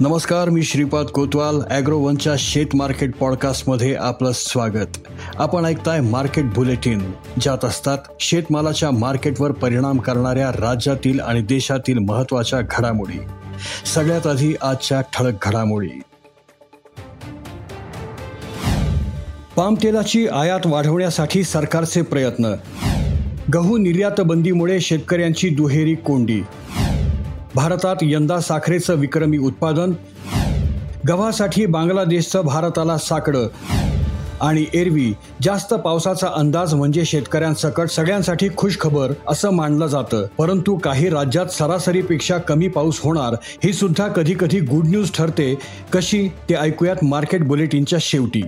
नमस्कार मी श्रीपाद कोतवाल ॲग्रोवनच्या शेत मार्केट पॉडकास्टमध्ये आपलं स्वागत. आपण ऐकताय मार्केट बुलेटिन ज्यात असतात शेतमालाच्या मार्केटवर परिणाम करणाऱ्या राज्यातील आणि देशातील महत्त्वाच्या घडामोडी. सगळ्यात आधी आजच्या ठळक घडामोडी. पामतेलाची आयात वाढवण्यासाठी सरकारचे प्रयत्न. गहू निर्यात बंदीमुळे शेतकऱ्यांची दुहेरी कोंडी. भारतात यंदा साखरेचं विक्रमी उत्पादन गव्हासाठी बांगलादेशचं भारताला साकडं आणि एरवी जास्त पावसाचा अंदाज म्हणजे शेतकऱ्यांसकट सगळ्यांसाठी खुश खबर असं मानलं जातं. परंतु काही राज्यात सरासरीपेक्षा कमी पाऊस होणार ही सुद्धा कधी कधी गुड न्यूज ठरते. कशी? ते ऐकूयात मार्केट बुलेटिनच्या शेवटी.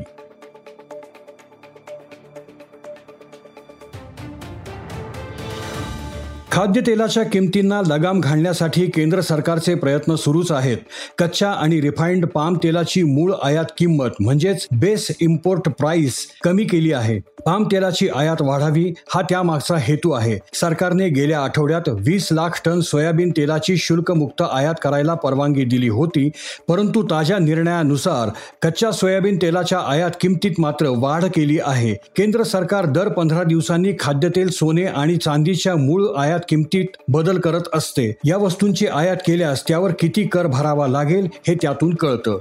खाद्यतेलाच्या किमतींना लगाम घालण्यासाठी केंद्र सरकारचे प्रयत्न सुरूच आहेत. कच्च्या आणि रिफाईंड पाम तेलाची मूळ आयात किंमत म्हणजेच बेस इम्पोर्ट प्राइस कमी केली आहे. पाम तेलाची आयात वाढावी हा त्यामागचा हेतू आहे. सरकारने गेल्या आठवड्यात वीस लाख टन सोयाबीन तेलाची शुल्कमुक्त आयात करायला परवानगी दिली होती परंतु ताज्या निर्णयानुसार कच्च्या सोयाबीन तेलाच्या आयात किमतीत मात्र वाढ केली आहे. केंद्र सरकार दर पंधरा दिवसांनी खाद्यतेल सोने आणि चांदीच्या मूळ आयात किमतीत बदल करत असते. या वस्तूंची आयात केल्यास त्यावर किती कर भरावा लागेल हे त्यातून कळतं.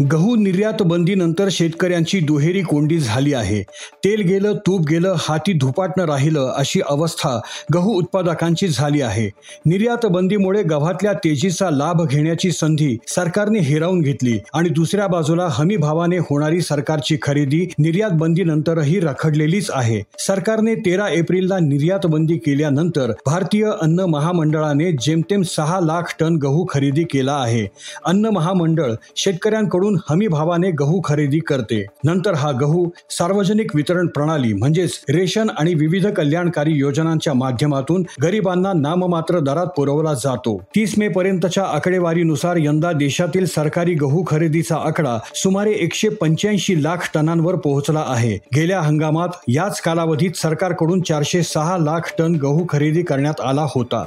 गहू निर्यात बंदीनंतर शेतकऱ्यांची दुहेरी कोंडी झाली आहे. तेल गेलं तूप गेलं हाती धुपाटणं राहिलं अशी अवस्था गहू उत्पादकांची झाली आहे. निर्यात बंदीमुळे गव्हातल्या तेजीचा लाभ घेण्याची संधी सरकारने हिरावून घेतली आणि दुसऱ्या बाजूला हमी भावाने होणारी सरकारची खरेदी निर्यात बंदीनंतरही रखडलेलीच आहे. सरकारने तेरा एप्रिलला निर्यात बंदी केल्यानंतर भारतीय अन्न महामंडळाने जेमतेम सहा लाख टन गहू खरेदी केला आहे. अन्न महामंडळ शेतकऱ्यांकडून हमी भावाने गहू खरेदी करते. नंतर हा गहू सार्वजनिक वितरण प्रणाली म्हणजेच रेशन आणि विविध कल्याणकारी योजनांच्या माध्यमातून गरिबांना नाममात्र दरात पुरवला जातो. तीस मे पर्यंतच्या आकडेवारीनुसार यंदा देशातील सरकारी गहू खरेदीचा आकडा सुमारे एकशे पंच्याऐंशी लाख टनांवर पोहोचला आहे. गेल्या हंगामात याच कालावधीत सरकारकडून चारशे सहा लाख टन गहू खरेदी करण्यात आला होता.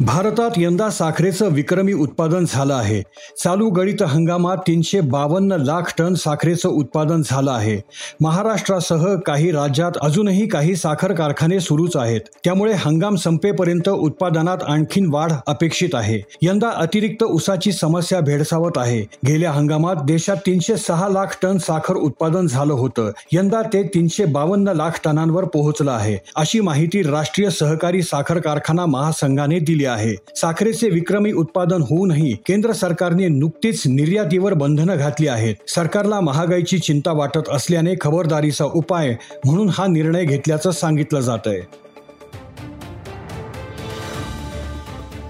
भारतात यंदा साखरेचं विक्रमी उत्पादन झालं आहे. चालू गळीत हंगामात तीनशे बावन्न लाख टन साखरेचं उत्पादन झालं आहे. महाराष्ट्रासह काही राज्यात अजूनही काही साखर कारखाने सुरूच आहेत. त्यामुळे हंगाम संपेपर्यंत उत्पादनात आणखीन वाढ अपेक्षित आहे. यंदा अतिरिक्त उसाची समस्या भेडसावत आहे. गेल्या हंगामात देशात तीनशे सहा लाख टन साखर उत्पादन झालं होतं. यंदा ते तीनशे बावन्न लाख टनांवर पोहोचलं आहे. अशी माहिती राष्ट्रीय सहकारी साखर कारखाना महासंघाने दिली आहे. साखरेचे विक्रमी उत्पादन होऊनही केंद्र सरकारने नुकतीच निर्यातीवर बंधनं घातली आहेत. सरकारला महागाईची चिंता वाटत असल्याने खबरदारीचा उपाय म्हणून हा निर्णय घेतल्याचं सांगितलं जात आहे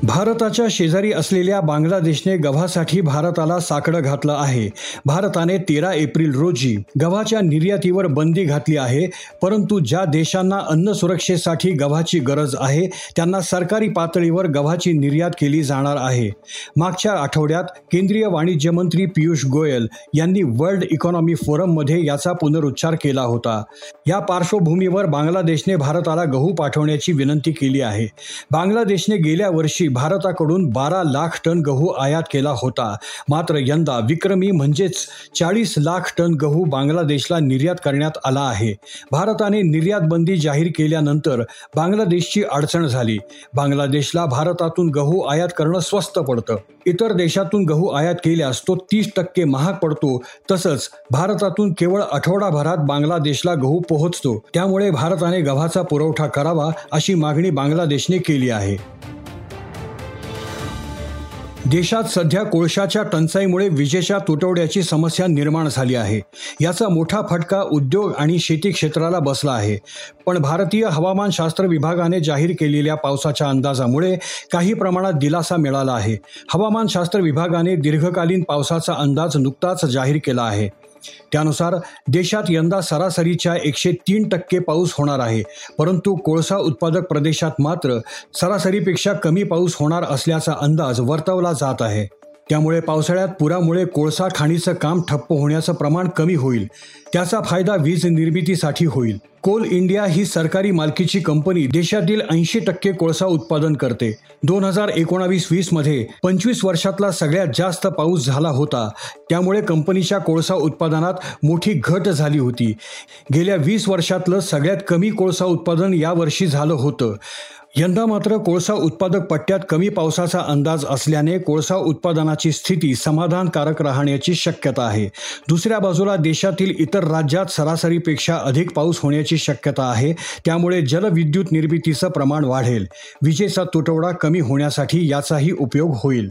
भारताच्या शेजारी असलेल्या बांगलादेशने गव्हासाठी भारताला साकडं घातलं आहे. भारताने तेरा एप्रिल रोजी गव्हाच्या निर्यातीवर बंदी घातली आहे परंतु ज्या देशांना अन्न सुरक्षेसाठी गव्हाची गरज आहे त्यांना सरकारी पातळीवर गव्हाची निर्यात केली जाणार आहे. मागच्या आठवड्यात केंद्रीय वाणिज्य मंत्री पियुष गोयल यांनी वर्ल्ड इकॉनॉमी फोरममध्ये याचा पुनरुच्चार केला होता. या पार्श्वभूमीवर बांगलादेशने भारताला गहू पाठवण्याची विनंती केली आहे. बांगलादेशने गेल्या वर्षी भारताकडून बारा लाख टन गहू आयात केला होता. मात्र यंदा विक्रमी म्हणजेच चाळीस लाख टन गहू बांगलादेशला निर्यात करण्यात आला आहे. भारताने निर्यात बंदी जाहीर केल्यानंतर बांगलादेशची अडचण झाली. बांगलादेशला भारतातून गहू आयात करणं स्वस्त पडतं. इतर देशातून गहू आयात केल्यास तो तीस टक्के महाग पडतो. तसंच भारतातून केवळ आठवडाभरात बांगलादेशला गहू पोहोचतो. त्यामुळे भारताने गव्हाचा पुरवठा करावा अशी मागणी बांगलादेशने केली आहे. देशात सध्या कोळशाच्या टंचाईमुळे विजेच्या तुटवड्याची समस्या निर्माण झाली आहे. याचा मोठा फटका उद्योग आणि शेती क्षेत्राला बसला आहे. पण भारतीय हवामानशास्त्र विभागाने जाहीर केलेल्या पावसाच्या अंदाजामुळे काही प्रमाणात दिलासा मिळाला आहे. हवामानशास्त्र विभागाने दीर्घकालीन पावसाचा अंदाज नुकताच जाहीर केला आहे. त्यानुसार देशात यंदा सरासरीच्या एकशे तीन टक्के पाऊस होणार आहे. परंतु कोळसा उत्पादक प्रदेशात मात्र सरासरीपेक्षा कमी पाऊस होणार असल्याचा अंदाज वर्तवला जात आहे. त्यामुळे पावसाळ्यात पुरामुळे कोळसा खाणीचं काम ठप्प होण्याचं प्रमाण कमी होईल. त्याचा फायदा वीज निर्मितीसाठी होईल. कोल इंडिया ही सरकारी मालकीची कंपनी. देशातील ऐंशी टक्के कोळसा उत्पादन करते. दोन हजार एकोणावीस वीसमध्ये पंचवीस वर्षातला सगळ्यात जास्त पाऊस झाला होता. त्यामुळे कंपनीच्या कोळसा उत्पादनात मोठी घट झाली होती. गेल्या वीस वर्षातलं सगळ्यात कमी कोळसा उत्पादन यावर्षी झालं होतं. यंदा मात्र कोळसा उत्पादक पट्ट्यात कमी पावसाचा अंदाज असल्याने कोळसा उत्पादनाची स्थिती समाधानकारक राहण्याची शक्यता आहे. दुसऱ्या बाजूला देशातील इतर राज्यात सरासरीपेक्षा अधिक पाऊस होण्याची शक्यता आहे. त्यामुळे जलविद्युत निर्मितीचं प्रमाण वाढेल. विजेचा तुटवडा कमी होण्यासाठी याचाही उपयोग होईल.